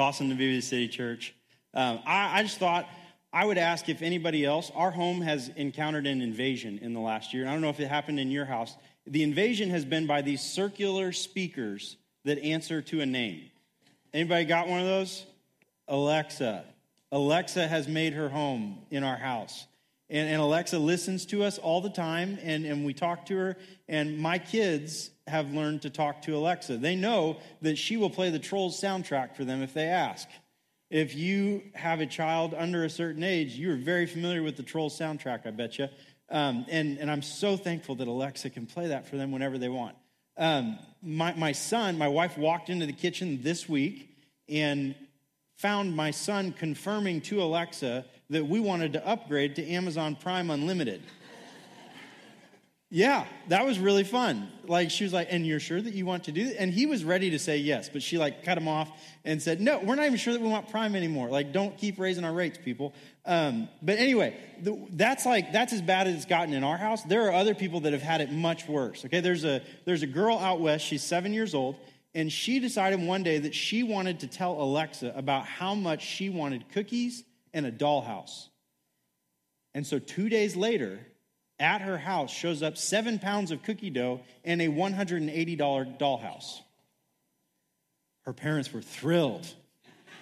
Awesome to be with City Church. Um, I, I just thought I would ask if anybody else, our home has encountered an invasion in the last year. I don't know if it happened in your house. The invasion has been by these circular speakers that answer to a name. Anybody got one of those? Alexa. Alexa has made her home in our house. And, and, Alexa listens to us all the time, and, and we talk to her. And my kids have learned to talk to Alexa. They know that she will play the Trolls soundtrack for them if they ask. If you have a child under a certain age, you are very familiar with the Trolls soundtrack, I bet you. Um, and, and I'm so thankful that Alexa can play that for them whenever they want. Um, my, my son, my wife walked into the kitchen this week and found my son confirming to Alexa that we wanted to upgrade to Amazon Prime Unlimited. Yeah, that was really fun. Like she was like, "And you're sure that you want to do that?" And he was ready to say yes, but she like cut him off and said, "No, we're not even sure that we want Prime anymore. Like, don't keep raising our rates, people." Um, but anyway, the, that's like that's as bad as it's gotten in our house. There are other people that have had it much worse. Okay, there's a there's a girl out west. She's seven years old, and she decided one day that she wanted to tell Alexa about how much she wanted cookies and a dollhouse. And so two days later, at her house shows up seven pounds of cookie dough and a $180 dollhouse. Her parents were thrilled.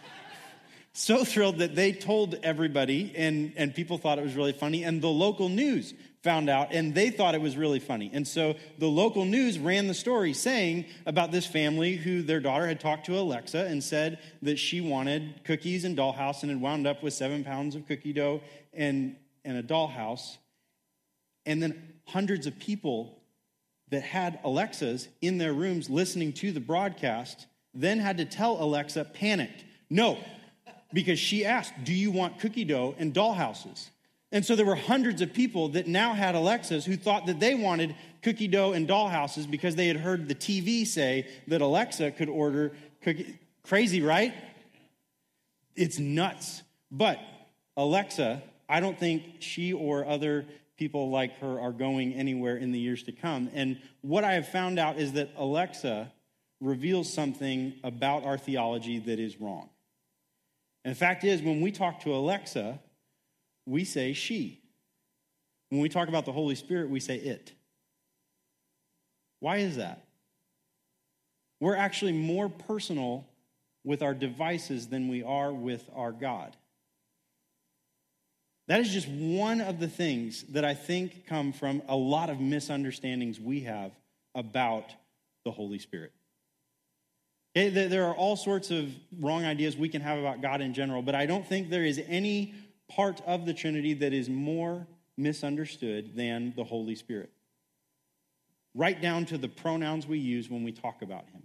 so thrilled that they told everybody, and, and people thought it was really funny. And the local news found out, and they thought it was really funny. And so the local news ran the story saying about this family who their daughter had talked to Alexa and said that she wanted cookies and dollhouse and had wound up with seven pounds of cookie dough and, and a dollhouse. And then hundreds of people that had Alexas in their rooms listening to the broadcast then had to tell Alexa, panicked, no, because she asked, Do you want cookie dough and dollhouses? And so there were hundreds of people that now had Alexas who thought that they wanted cookie dough and dollhouses because they had heard the TV say that Alexa could order cookie. Crazy, right? It's nuts. But Alexa, I don't think she or other people like her are going anywhere in the years to come. And what I have found out is that Alexa reveals something about our theology that is wrong. And the fact is, when we talk to Alexa, we say she. When we talk about the Holy Spirit, we say it. Why is that? We're actually more personal with our devices than we are with our God. That is just one of the things that I think come from a lot of misunderstandings we have about the Holy Spirit. There are all sorts of wrong ideas we can have about God in general, but I don't think there is any part of the Trinity that is more misunderstood than the Holy Spirit. Right down to the pronouns we use when we talk about Him.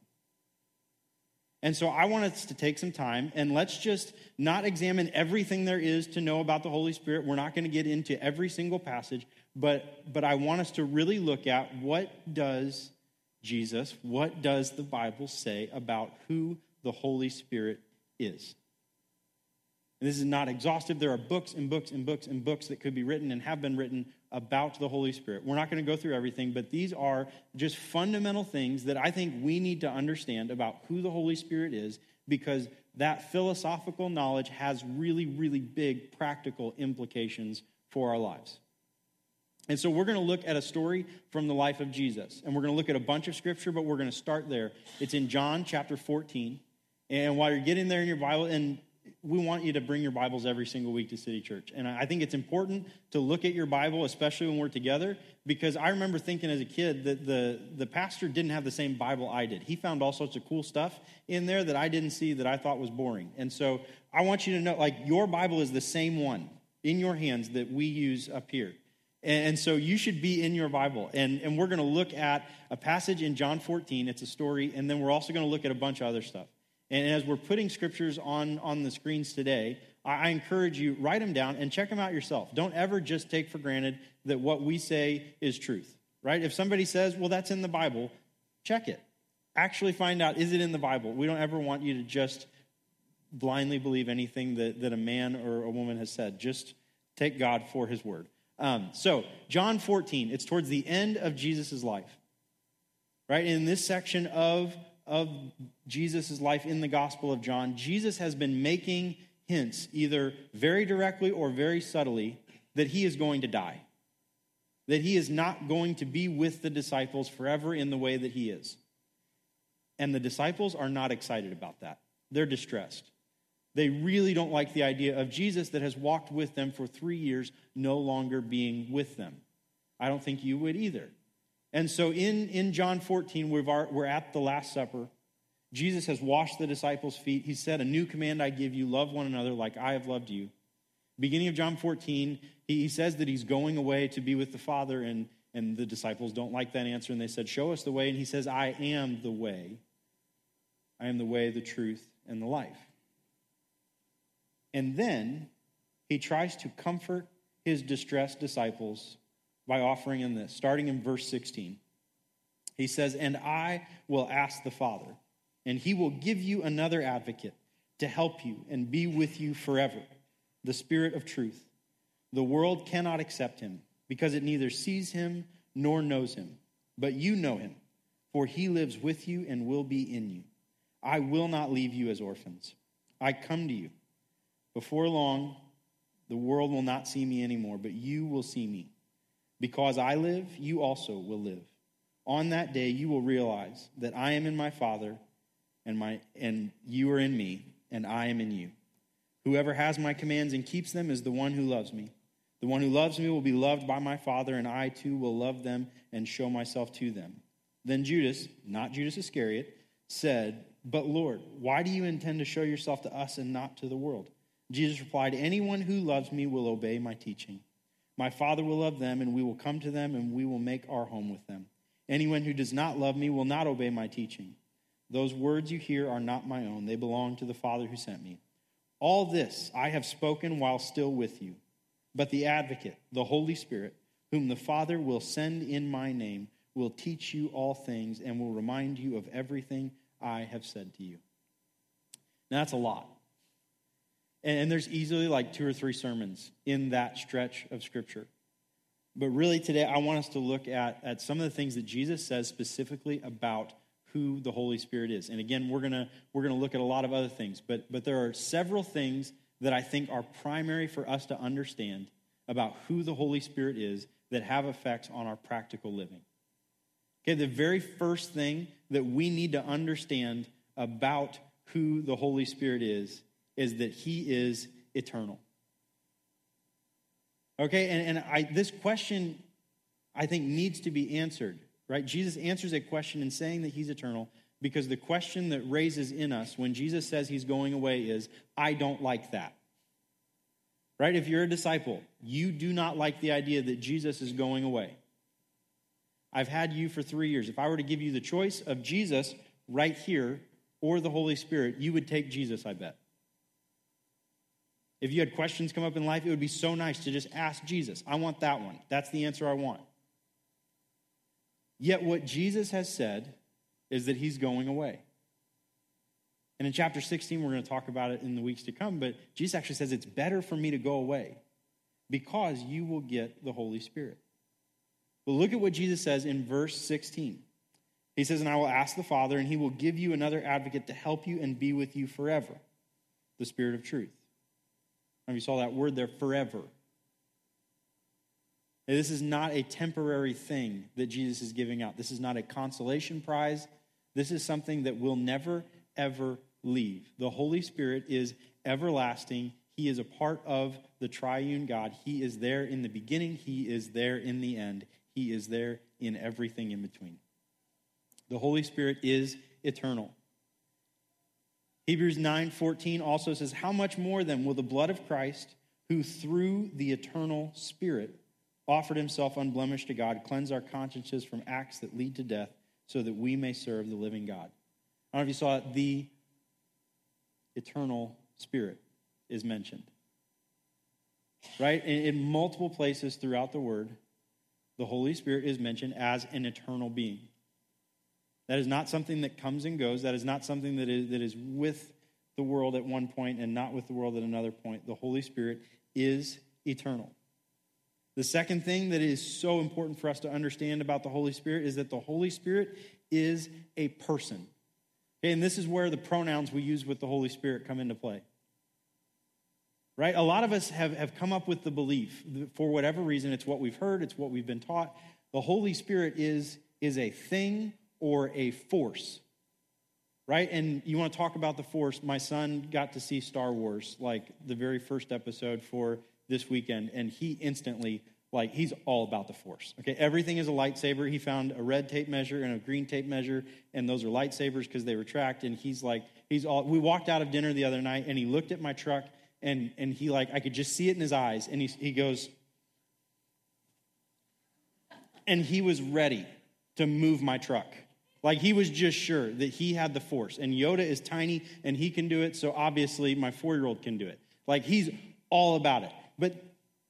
And so I want us to take some time and let's just not examine everything there is to know about the Holy Spirit. We're not going to get into every single passage, but, but I want us to really look at what does Jesus, what does the Bible say about who the Holy Spirit is? And this is not exhaustive. There are books and books and books and books that could be written and have been written about the Holy Spirit. We're not going to go through everything, but these are just fundamental things that I think we need to understand about who the Holy Spirit is because that philosophical knowledge has really, really big practical implications for our lives. And so we're going to look at a story from the life of Jesus. And we're going to look at a bunch of scripture, but we're going to start there. It's in John chapter 14. And while you're getting there in your Bible, and we want you to bring your Bibles every single week to City Church. And I think it's important to look at your Bible, especially when we're together, because I remember thinking as a kid that the, the pastor didn't have the same Bible I did. He found all sorts of cool stuff in there that I didn't see that I thought was boring. And so I want you to know like, your Bible is the same one in your hands that we use up here. And so you should be in your Bible. And, and we're going to look at a passage in John 14. It's a story. And then we're also going to look at a bunch of other stuff. And as we're putting scriptures on, on the screens today, I, I encourage you, write them down and check them out yourself. Don't ever just take for granted that what we say is truth, right? If somebody says, well, that's in the Bible, check it. Actually find out, is it in the Bible? We don't ever want you to just blindly believe anything that, that a man or a woman has said. Just take God for his word. Um, so, John 14, it's towards the end of Jesus' life, right? In this section of of Jesus' life in the Gospel of John, Jesus has been making hints, either very directly or very subtly, that he is going to die. That he is not going to be with the disciples forever in the way that he is. And the disciples are not excited about that. They're distressed. They really don't like the idea of Jesus that has walked with them for three years no longer being with them. I don't think you would either. And so in, in John 14, we've, we're at the Last Supper. Jesus has washed the disciples' feet. He said, A new command I give you love one another like I have loved you. Beginning of John 14, he, he says that he's going away to be with the Father, and, and the disciples don't like that answer, and they said, Show us the way. And he says, I am the way. I am the way, the truth, and the life. And then he tries to comfort his distressed disciples by offering them this, starting in verse 16. He says, And I will ask the Father, and he will give you another advocate to help you and be with you forever, the Spirit of truth. The world cannot accept him because it neither sees him nor knows him, but you know him, for he lives with you and will be in you. I will not leave you as orphans. I come to you. Before long, the world will not see me anymore, but you will see me. Because I live, you also will live. On that day, you will realize that I am in my Father, and, my, and you are in me, and I am in you. Whoever has my commands and keeps them is the one who loves me. The one who loves me will be loved by my Father, and I too will love them and show myself to them. Then Judas, not Judas Iscariot, said, But Lord, why do you intend to show yourself to us and not to the world? Jesus replied, Anyone who loves me will obey my teaching. My Father will love them, and we will come to them, and we will make our home with them. Anyone who does not love me will not obey my teaching. Those words you hear are not my own, they belong to the Father who sent me. All this I have spoken while still with you. But the advocate, the Holy Spirit, whom the Father will send in my name, will teach you all things and will remind you of everything I have said to you. Now, that's a lot. And there's easily like two or three sermons in that stretch of Scripture. But really, today, I want us to look at, at some of the things that Jesus says specifically about who the Holy Spirit is. And again, we're going we're gonna look at a lot of other things, but, but there are several things that I think are primary for us to understand about who the Holy Spirit is that have effects on our practical living. Okay, the very first thing that we need to understand about who the Holy Spirit is is that he is eternal. Okay, and, and I, this question, I think, needs to be answered, right? Jesus answers a question in saying that he's eternal because the question that raises in us when Jesus says he's going away is, I don't like that. Right? If you're a disciple, you do not like the idea that Jesus is going away. I've had you for three years. If I were to give you the choice of Jesus right here or the Holy Spirit, you would take Jesus, I bet. If you had questions come up in life, it would be so nice to just ask Jesus. I want that one. That's the answer I want. Yet, what Jesus has said is that he's going away. And in chapter 16, we're going to talk about it in the weeks to come, but Jesus actually says it's better for me to go away because you will get the Holy Spirit. But look at what Jesus says in verse 16. He says, And I will ask the Father, and he will give you another advocate to help you and be with you forever the Spirit of truth. You saw that word there, forever. This is not a temporary thing that Jesus is giving out. This is not a consolation prize. This is something that will never, ever leave. The Holy Spirit is everlasting. He is a part of the triune God. He is there in the beginning, He is there in the end, He is there in everything in between. The Holy Spirit is eternal. Hebrews 9:14 also says, "How much more then will the blood of Christ, who through the eternal Spirit offered himself unblemished to God, cleanse our consciences from acts that lead to death, so that we may serve the living God?" I don't know if you saw it, the eternal Spirit is mentioned. Right? In, in multiple places throughout the word, the Holy Spirit is mentioned as an eternal being. That is not something that comes and goes. That is not something that is, that is with the world at one point and not with the world at another point. The Holy Spirit is eternal. The second thing that is so important for us to understand about the Holy Spirit is that the Holy Spirit is a person. And this is where the pronouns we use with the Holy Spirit come into play. Right? A lot of us have, have come up with the belief, for whatever reason, it's what we've heard, it's what we've been taught. The Holy Spirit is, is a thing or a force. Right? And you want to talk about the force. My son got to see Star Wars, like the very first episode for this weekend, and he instantly like he's all about the force. Okay, everything is a lightsaber. He found a red tape measure and a green tape measure, and those are lightsabers because they retract. And he's like, he's all. We walked out of dinner the other night, and he looked at my truck, and and he like I could just see it in his eyes, and he he goes, and he was ready to move my truck. Like he was just sure that he had the force. And Yoda is tiny and he can do it, so obviously my four year old can do it. Like he's all about it. But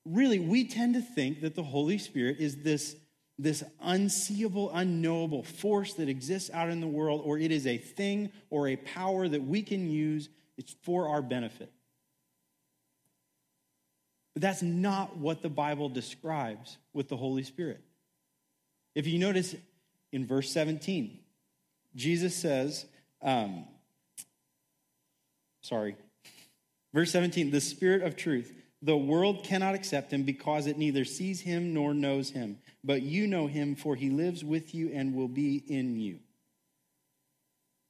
really, we tend to think that the Holy Spirit is this, this unseeable, unknowable force that exists out in the world, or it is a thing or a power that we can use it's for our benefit. But that's not what the Bible describes with the Holy Spirit. If you notice in verse 17, Jesus says, um, sorry, verse 17, the Spirit of truth the world cannot accept him because it neither sees him nor knows him. But you know him, for he lives with you and will be in you.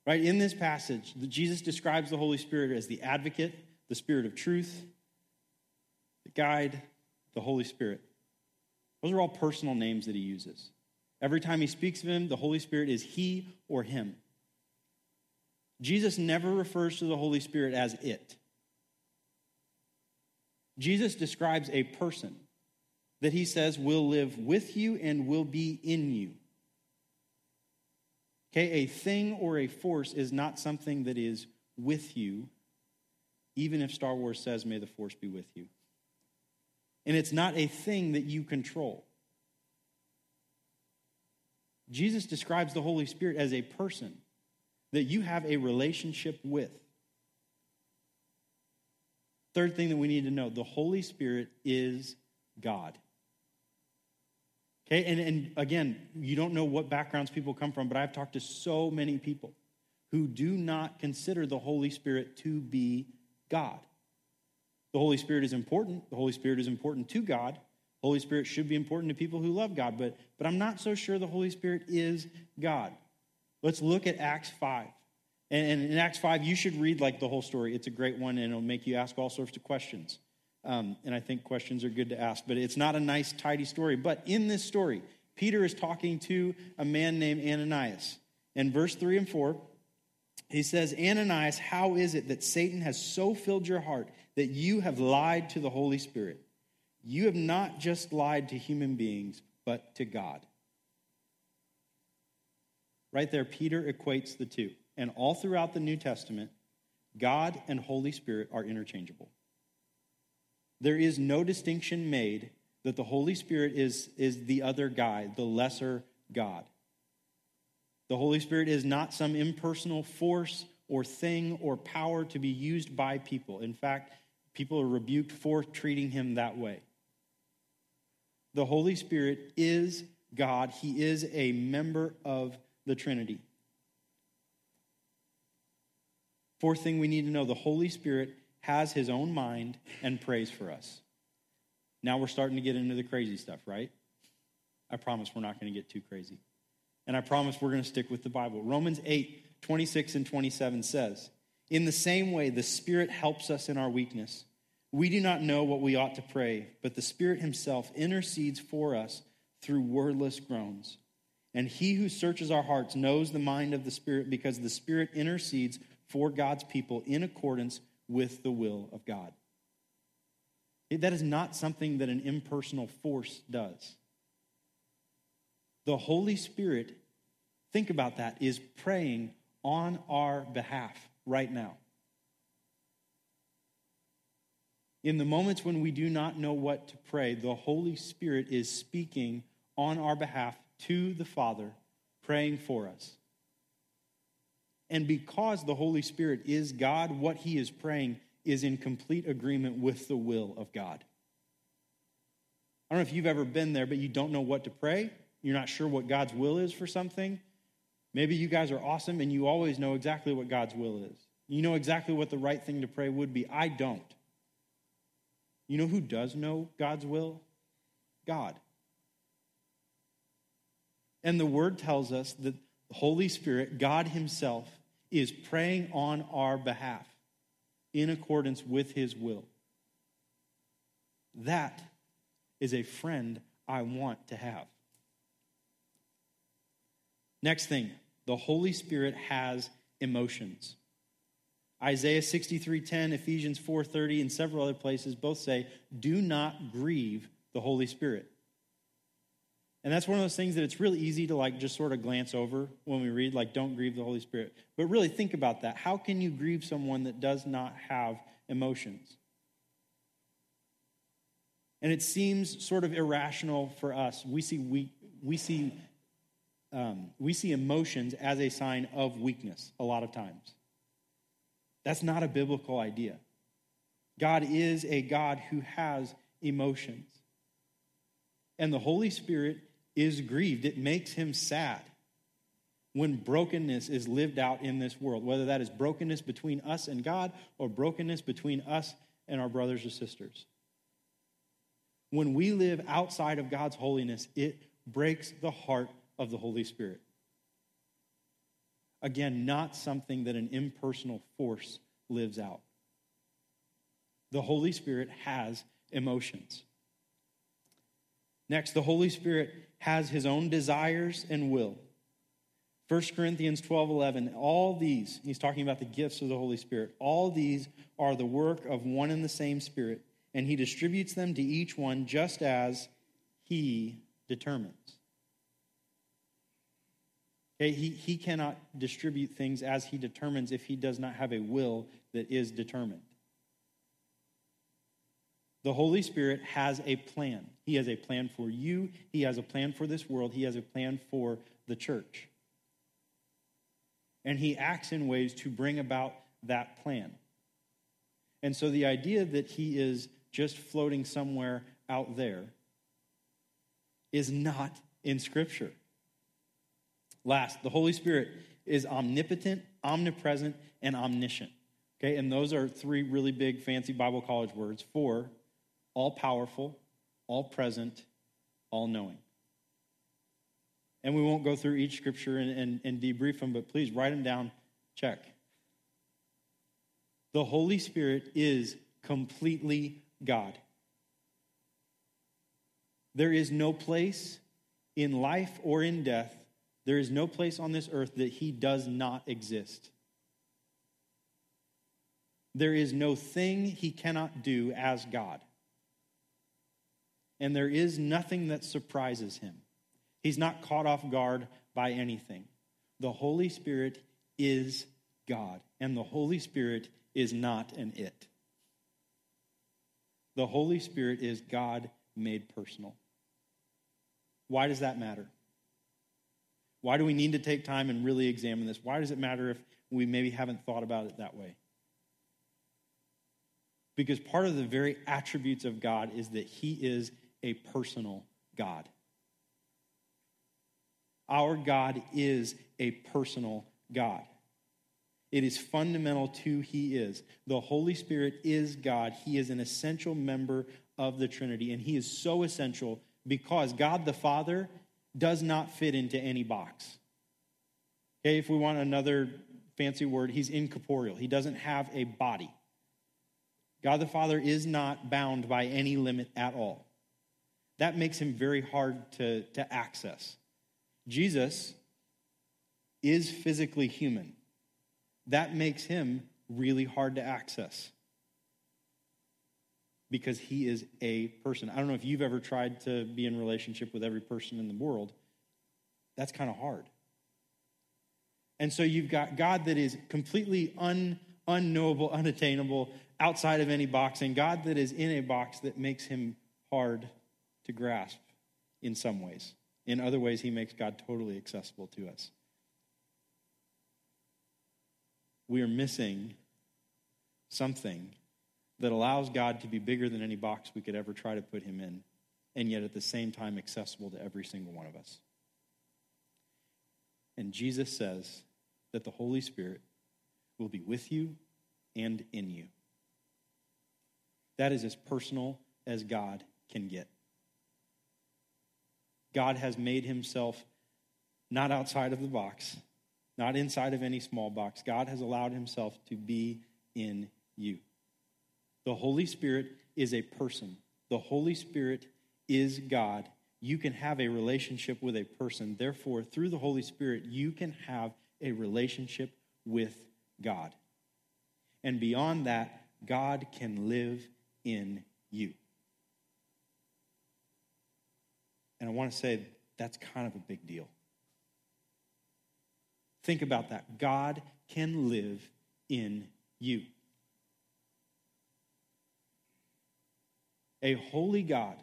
Right? In this passage, Jesus describes the Holy Spirit as the advocate, the Spirit of truth, the guide, the Holy Spirit. Those are all personal names that he uses. Every time he speaks of him, the Holy Spirit is he or him. Jesus never refers to the Holy Spirit as it. Jesus describes a person that he says will live with you and will be in you. Okay, a thing or a force is not something that is with you, even if Star Wars says, May the force be with you. And it's not a thing that you control. Jesus describes the Holy Spirit as a person that you have a relationship with. Third thing that we need to know the Holy Spirit is God. Okay, and, and again, you don't know what backgrounds people come from, but I've talked to so many people who do not consider the Holy Spirit to be God. The Holy Spirit is important. The Holy Spirit is important to God. Holy Spirit should be important to people who love God, but, but I'm not so sure the Holy Spirit is God. Let's look at Acts 5. And, in Acts 5, you should read like the whole story. It's a great one, and it'll make you ask all sorts of questions. Um, and I think questions are good to ask, but it's not a nice, tidy story. But in this story, Peter is talking to a man named Ananias. In verse 3 and 4, he says, Ananias, how is it that Satan has so filled your heart that you have lied to the Holy Spirit? You have not just lied to human beings, but to God. Right there, Peter equates the two and all throughout the New Testament, God and Holy Spirit are interchangeable. There is no distinction made that the Holy Spirit is, is the other guy, the lesser God. The Holy Spirit is not some impersonal force or thing or power to be used by people. In fact, people are rebuked for treating him that way. The Holy Spirit is God, He is a member of the Trinity. Fourth thing we need to know the Holy Spirit has his own mind and prays for us. Now we're starting to get into the crazy stuff, right? I promise we're not going to get too crazy. And I promise we're going to stick with the Bible. Romans 8, 26 and 27 says, In the same way, the Spirit helps us in our weakness. We do not know what we ought to pray, but the Spirit Himself intercedes for us through wordless groans. And He who searches our hearts knows the mind of the Spirit because the Spirit intercedes for God's people in accordance with the will of God. That is not something that an impersonal force does. The Holy Spirit, think about that, is praying on our behalf right now. In the moments when we do not know what to pray, the Holy Spirit is speaking on our behalf to the Father, praying for us. And because the Holy Spirit is God, what he is praying is in complete agreement with the will of God. I don't know if you've ever been there, but you don't know what to pray. You're not sure what God's will is for something. Maybe you guys are awesome and you always know exactly what God's will is. You know exactly what the right thing to pray would be. I don't. You know who does know God's will? God. And the word tells us that the Holy Spirit, God Himself, is praying on our behalf in accordance with His will. That is a friend I want to have. Next thing, the Holy Spirit has emotions. Isaiah 63:10, Ephesians 4:30 and several other places both say, "Do not grieve the Holy Spirit." And that's one of those things that it's really easy to like just sort of glance over when we read like don't grieve the Holy Spirit. But really think about that. How can you grieve someone that does not have emotions? And it seems sort of irrational for us. We see we, we see um, we see emotions as a sign of weakness a lot of times. That's not a biblical idea. God is a God who has emotions. And the Holy Spirit is grieved. It makes him sad when brokenness is lived out in this world, whether that is brokenness between us and God or brokenness between us and our brothers or sisters. When we live outside of God's holiness, it breaks the heart of the Holy Spirit. Again, not something that an impersonal force lives out. The Holy Spirit has emotions. Next, the Holy Spirit has his own desires and will. 1 Corinthians 12 11, all these, he's talking about the gifts of the Holy Spirit, all these are the work of one and the same Spirit, and he distributes them to each one just as he determines. Okay, he, he cannot distribute things as he determines if he does not have a will that is determined. The Holy Spirit has a plan. He has a plan for you, He has a plan for this world, He has a plan for the church. And He acts in ways to bring about that plan. And so the idea that He is just floating somewhere out there is not in Scripture. Last, the Holy Spirit is omnipotent, omnipresent, and omniscient. Okay, and those are three really big fancy Bible college words for all powerful, all present, all knowing. And we won't go through each scripture and, and, and debrief them, but please write them down, check. The Holy Spirit is completely God. There is no place in life or in death there is no place on this earth that he does not exist. There is no thing he cannot do as God. And there is nothing that surprises him. He's not caught off guard by anything. The Holy Spirit is God, and the Holy Spirit is not an it. The Holy Spirit is God made personal. Why does that matter? Why do we need to take time and really examine this? Why does it matter if we maybe haven't thought about it that way? Because part of the very attributes of God is that He is a personal God. Our God is a personal God. It is fundamental to He is. The Holy Spirit is God. He is an essential member of the Trinity, and He is so essential because God the Father does not fit into any box. Okay, if we want another fancy word, he's incorporeal. He doesn't have a body. God the Father is not bound by any limit at all. That makes him very hard to, to access. Jesus is physically human. That makes him really hard to access because he is a person. I don't know if you've ever tried to be in relationship with every person in the world. That's kind of hard. And so you've got God that is completely un, unknowable, unattainable, outside of any box, and God that is in a box that makes him hard to grasp in some ways. In other ways, he makes God totally accessible to us. We are missing something that allows God to be bigger than any box we could ever try to put him in, and yet at the same time accessible to every single one of us. And Jesus says that the Holy Spirit will be with you and in you. That is as personal as God can get. God has made himself not outside of the box, not inside of any small box. God has allowed himself to be in you. The Holy Spirit is a person, the Holy Spirit is God. You can have a relationship with a person. Therefore, through the Holy Spirit, you can have a relationship with God. And beyond that, God can live in you. And I want to say that's kind of a big deal. Think about that. God can live in you. A holy God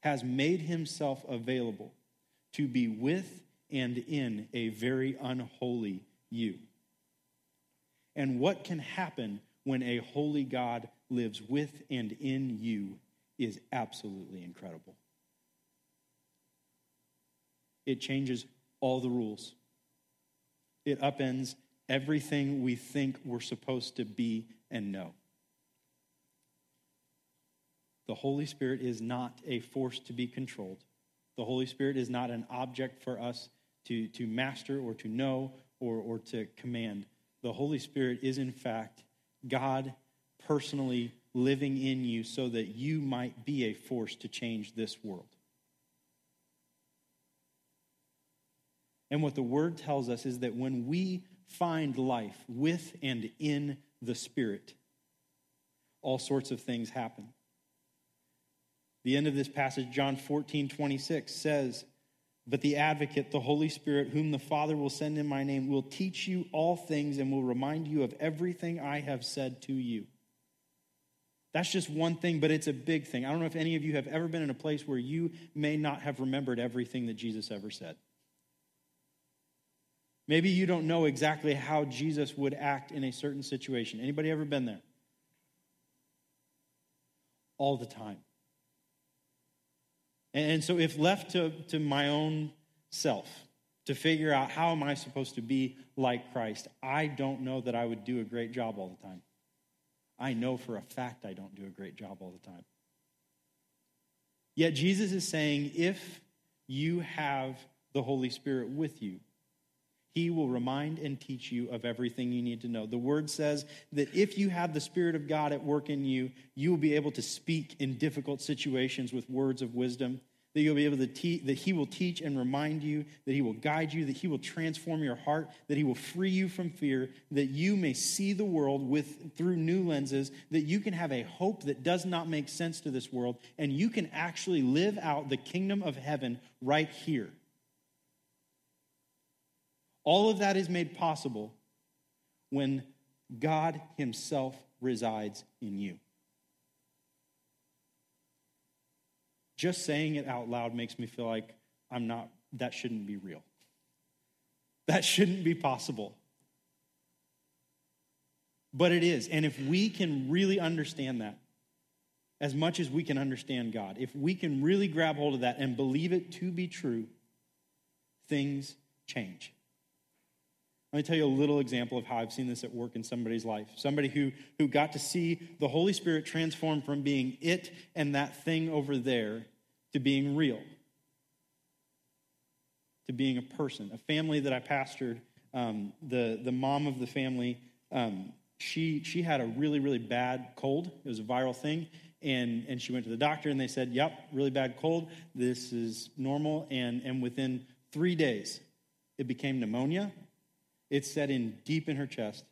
has made himself available to be with and in a very unholy you. And what can happen when a holy God lives with and in you is absolutely incredible. It changes all the rules. It upends everything we think we're supposed to be and know. The Holy Spirit is not a force to be controlled. The Holy Spirit is not an object for us to, to master or to know or, or to command. The Holy Spirit is, in fact, God personally living in you so that you might be a force to change this world. And what the word tells us is that when we find life with and in the Spirit, all sorts of things happen. The end of this passage, John 14, 26, says, But the advocate, the Holy Spirit, whom the Father will send in my name, will teach you all things and will remind you of everything I have said to you. That's just one thing, but it's a big thing. I don't know if any of you have ever been in a place where you may not have remembered everything that Jesus ever said. Maybe you don't know exactly how Jesus would act in a certain situation. Anybody ever been there? All the time. And so, if left to, to my own self to figure out how am I supposed to be like Christ, I don't know that I would do a great job all the time. I know for a fact I don't do a great job all the time. Yet Jesus is saying if you have the Holy Spirit with you, he will remind and teach you of everything you need to know. The word says that if you have the Spirit of God at work in you, you will be able to speak in difficult situations with words of wisdom. That you'll be able to teach, that He will teach and remind you, that He will guide you, that He will transform your heart, that He will free you from fear, that you may see the world with through new lenses, that you can have a hope that does not make sense to this world, and you can actually live out the kingdom of heaven right here. All of that is made possible when God Himself resides in you. Just saying it out loud makes me feel like I'm not, that shouldn't be real. That shouldn't be possible. But it is. And if we can really understand that, as much as we can understand God, if we can really grab hold of that and believe it to be true, things change. Let me tell you a little example of how I've seen this at work in somebody's life. Somebody who, who got to see the Holy Spirit transform from being it and that thing over there to being real, to being a person. A family that I pastored, um, the, the mom of the family, um, she, she had a really, really bad cold. It was a viral thing. And, and she went to the doctor and they said, Yep, really bad cold. This is normal. And, and within three days, it became pneumonia it set in deep in her chest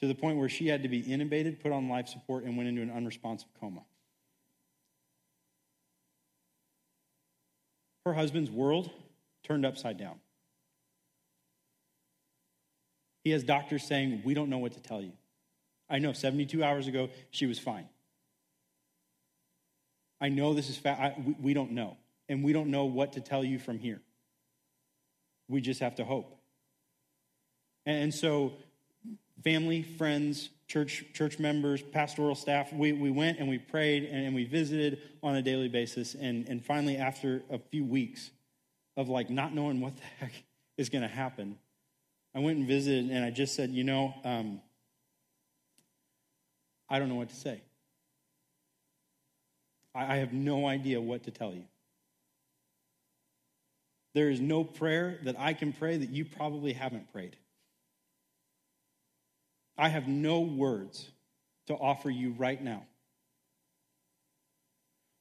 to the point where she had to be intubated, put on life support, and went into an unresponsive coma. Her husband's world turned upside down. He has doctors saying, We don't know what to tell you. I know 72 hours ago she was fine. I know this is fa- we, we don't know. And we don't know what to tell you from here. We just have to hope. And so, family, friends, church, church members, pastoral staff, we, we went and we prayed and, we visited on a daily basis. And, and finally, after a few weeks of like not knowing what the heck is going to happen. I went and visited, and I just said, you know, um, I don't know what to say. I, I have no idea what to tell you. There is no prayer that I can pray that you probably haven't prayed. I have no words to offer you right now.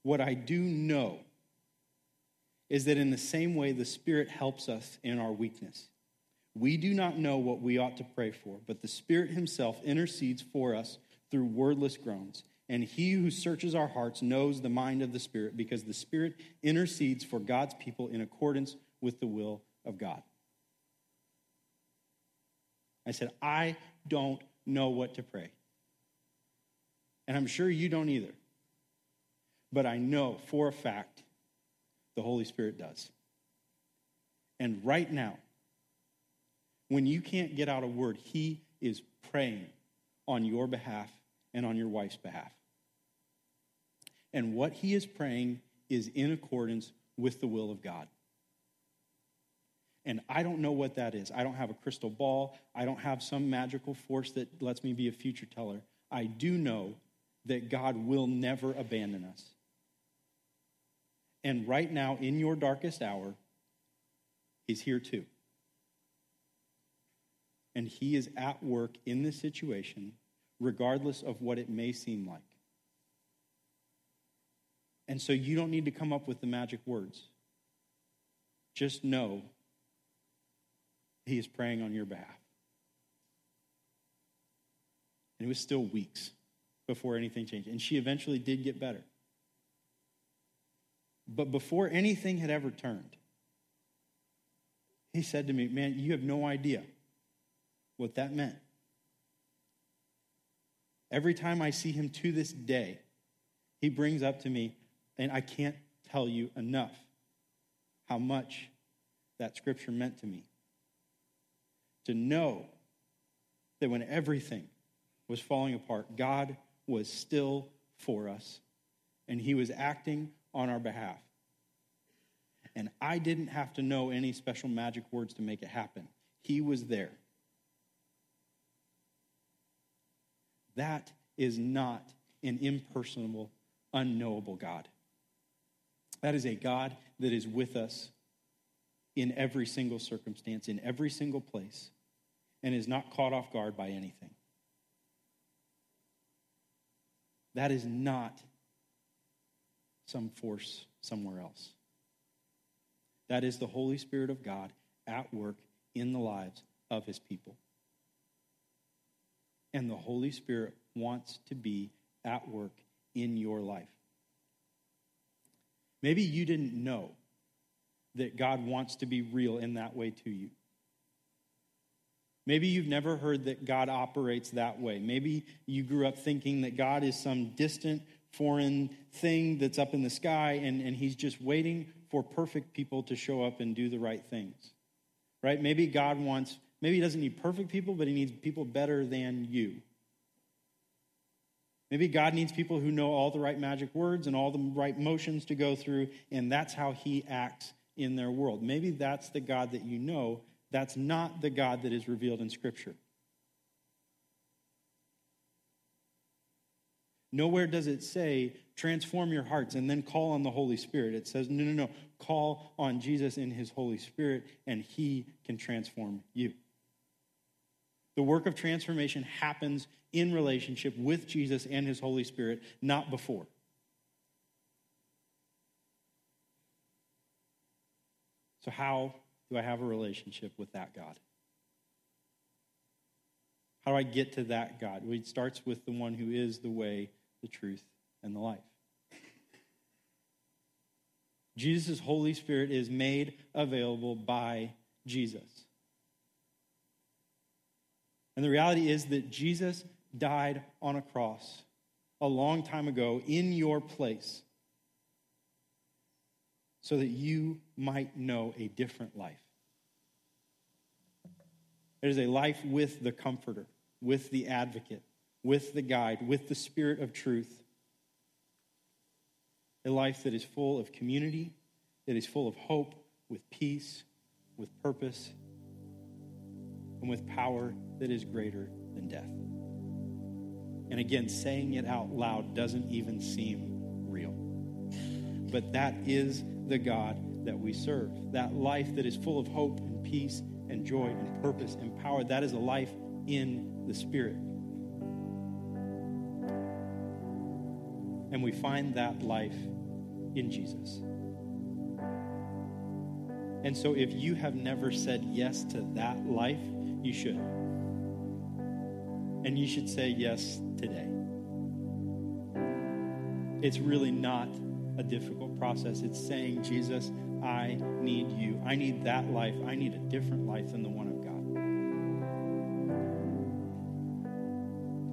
What I do know is that in the same way the Spirit helps us in our weakness. We do not know what we ought to pray for, but the Spirit Himself intercedes for us through wordless groans. And He who searches our hearts knows the mind of the Spirit, because the Spirit intercedes for God's people in accordance with the will of God. I said, I don't know what to pray. And I'm sure you don't either. But I know for a fact the Holy Spirit does. And right now, when you can't get out a word, He is praying on your behalf and on your wife's behalf. And what He is praying is in accordance with the will of God. And I don't know what that is. I don't have a crystal ball. I don't have some magical force that lets me be a future teller. I do know that God will never abandon us. And right now, in your darkest hour, He's here too. And He is at work in this situation, regardless of what it may seem like. And so you don't need to come up with the magic words. Just know He is praying on your behalf. And it was still weeks before anything changed. And she eventually did get better. But before anything had ever turned, he said to me, Man, you have no idea what that meant. Every time I see him to this day, he brings up to me, and I can't tell you enough how much that scripture meant to me. To know that when everything was falling apart, God was still for us, and he was acting on our behalf. And I didn't have to know any special magic words to make it happen. He was there. That is not an impersonal, unknowable God. That is a God that is with us in every single circumstance, in every single place, and is not caught off guard by anything. That is not some force somewhere else. That is the Holy Spirit of God at work in the lives of his people. And the Holy Spirit wants to be at work in your life. Maybe you didn't know that God wants to be real in that way to you. Maybe you've never heard that God operates that way. Maybe you grew up thinking that God is some distant foreign thing that's up in the sky, and, and he's just waiting for perfect people to show up and do the right things. Right? Maybe God wants, maybe he doesn't need perfect people, but he needs people better than you. Maybe God needs people who know all the right magic words and all the right motions to go through, and that's how he acts in their world. Maybe that's the God that you know. That's not the God that is revealed in Scripture. Nowhere does it say, transform your hearts and then call on the Holy Spirit. It says, no, no, no, call on Jesus in his Holy Spirit and he can transform you. The work of transformation happens in relationship with Jesus and his Holy Spirit, not before. So, how do I have a relationship with that God? How do I get to that God? Well, it starts with the one who is the way, the truth, and the life. Jesus' Holy Spirit is made available by Jesus. And the reality is that Jesus died on a cross a long time ago in your place so that you might know a different life. It is a life with the Comforter, with the Advocate, with the Guide, with the Spirit of truth a life that is full of community, that is full of hope, with peace, with purpose, and with power that is greater than death. And again, saying it out loud doesn't even seem real. But that is the God that we serve. That life that is full of hope and peace and joy and purpose and power, that is a life in the Spirit. And we find that life in Jesus. And so, if you have never said yes to that life, you should. And you should say yes today. It's really not a difficult process. It's saying, Jesus, I need you. I need that life. I need a different life than the one of God.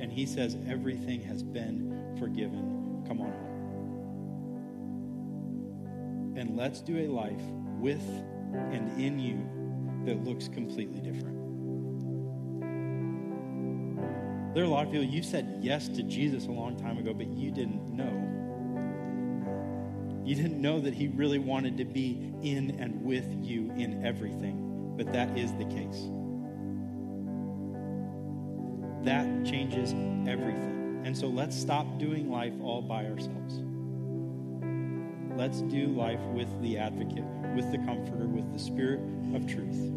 And he says, everything has been forgiven. Come on home. And let's do a life with and in you that looks completely different. There are a lot of people, you said yes to Jesus a long time ago, but you didn't know. You didn't know that he really wanted to be in and with you in everything, but that is the case. That changes everything. And so let's stop doing life all by ourselves. Let's do life with the advocate, with the comforter, with the spirit of truth,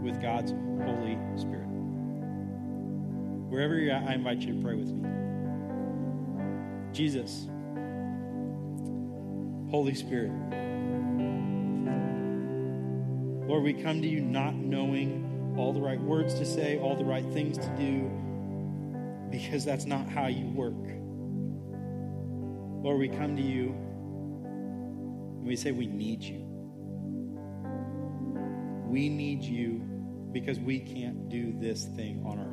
with God's Holy Spirit. Wherever you're at, I invite you to pray with me. Jesus, Holy Spirit, Lord, we come to you not knowing all the right words to say, all the right things to do, because that's not how you work. Lord, we come to you and we say we need you. We need you because we can't do this thing on our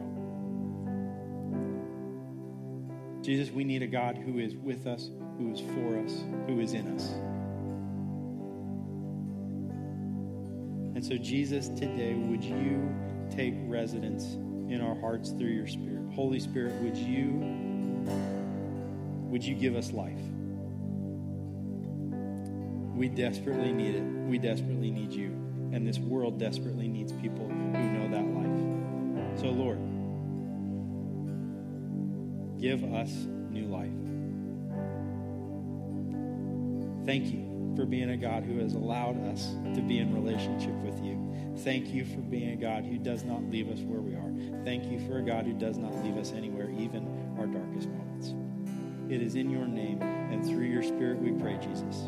own. Jesus, we need a God who is with us, who is for us, who is in us. And so, Jesus, today, would you take residence in our hearts through your Spirit? Holy Spirit, would you, would you give us life? We desperately need it. We desperately need you. And this world desperately needs people who know that life. So, Lord, give us Thank you for being a God who has allowed us to be in relationship with you. Thank you for being a God who does not leave us where we are. Thank you for a God who does not leave us anywhere, even our darkest moments. It is in your name and through your Spirit we pray, Jesus.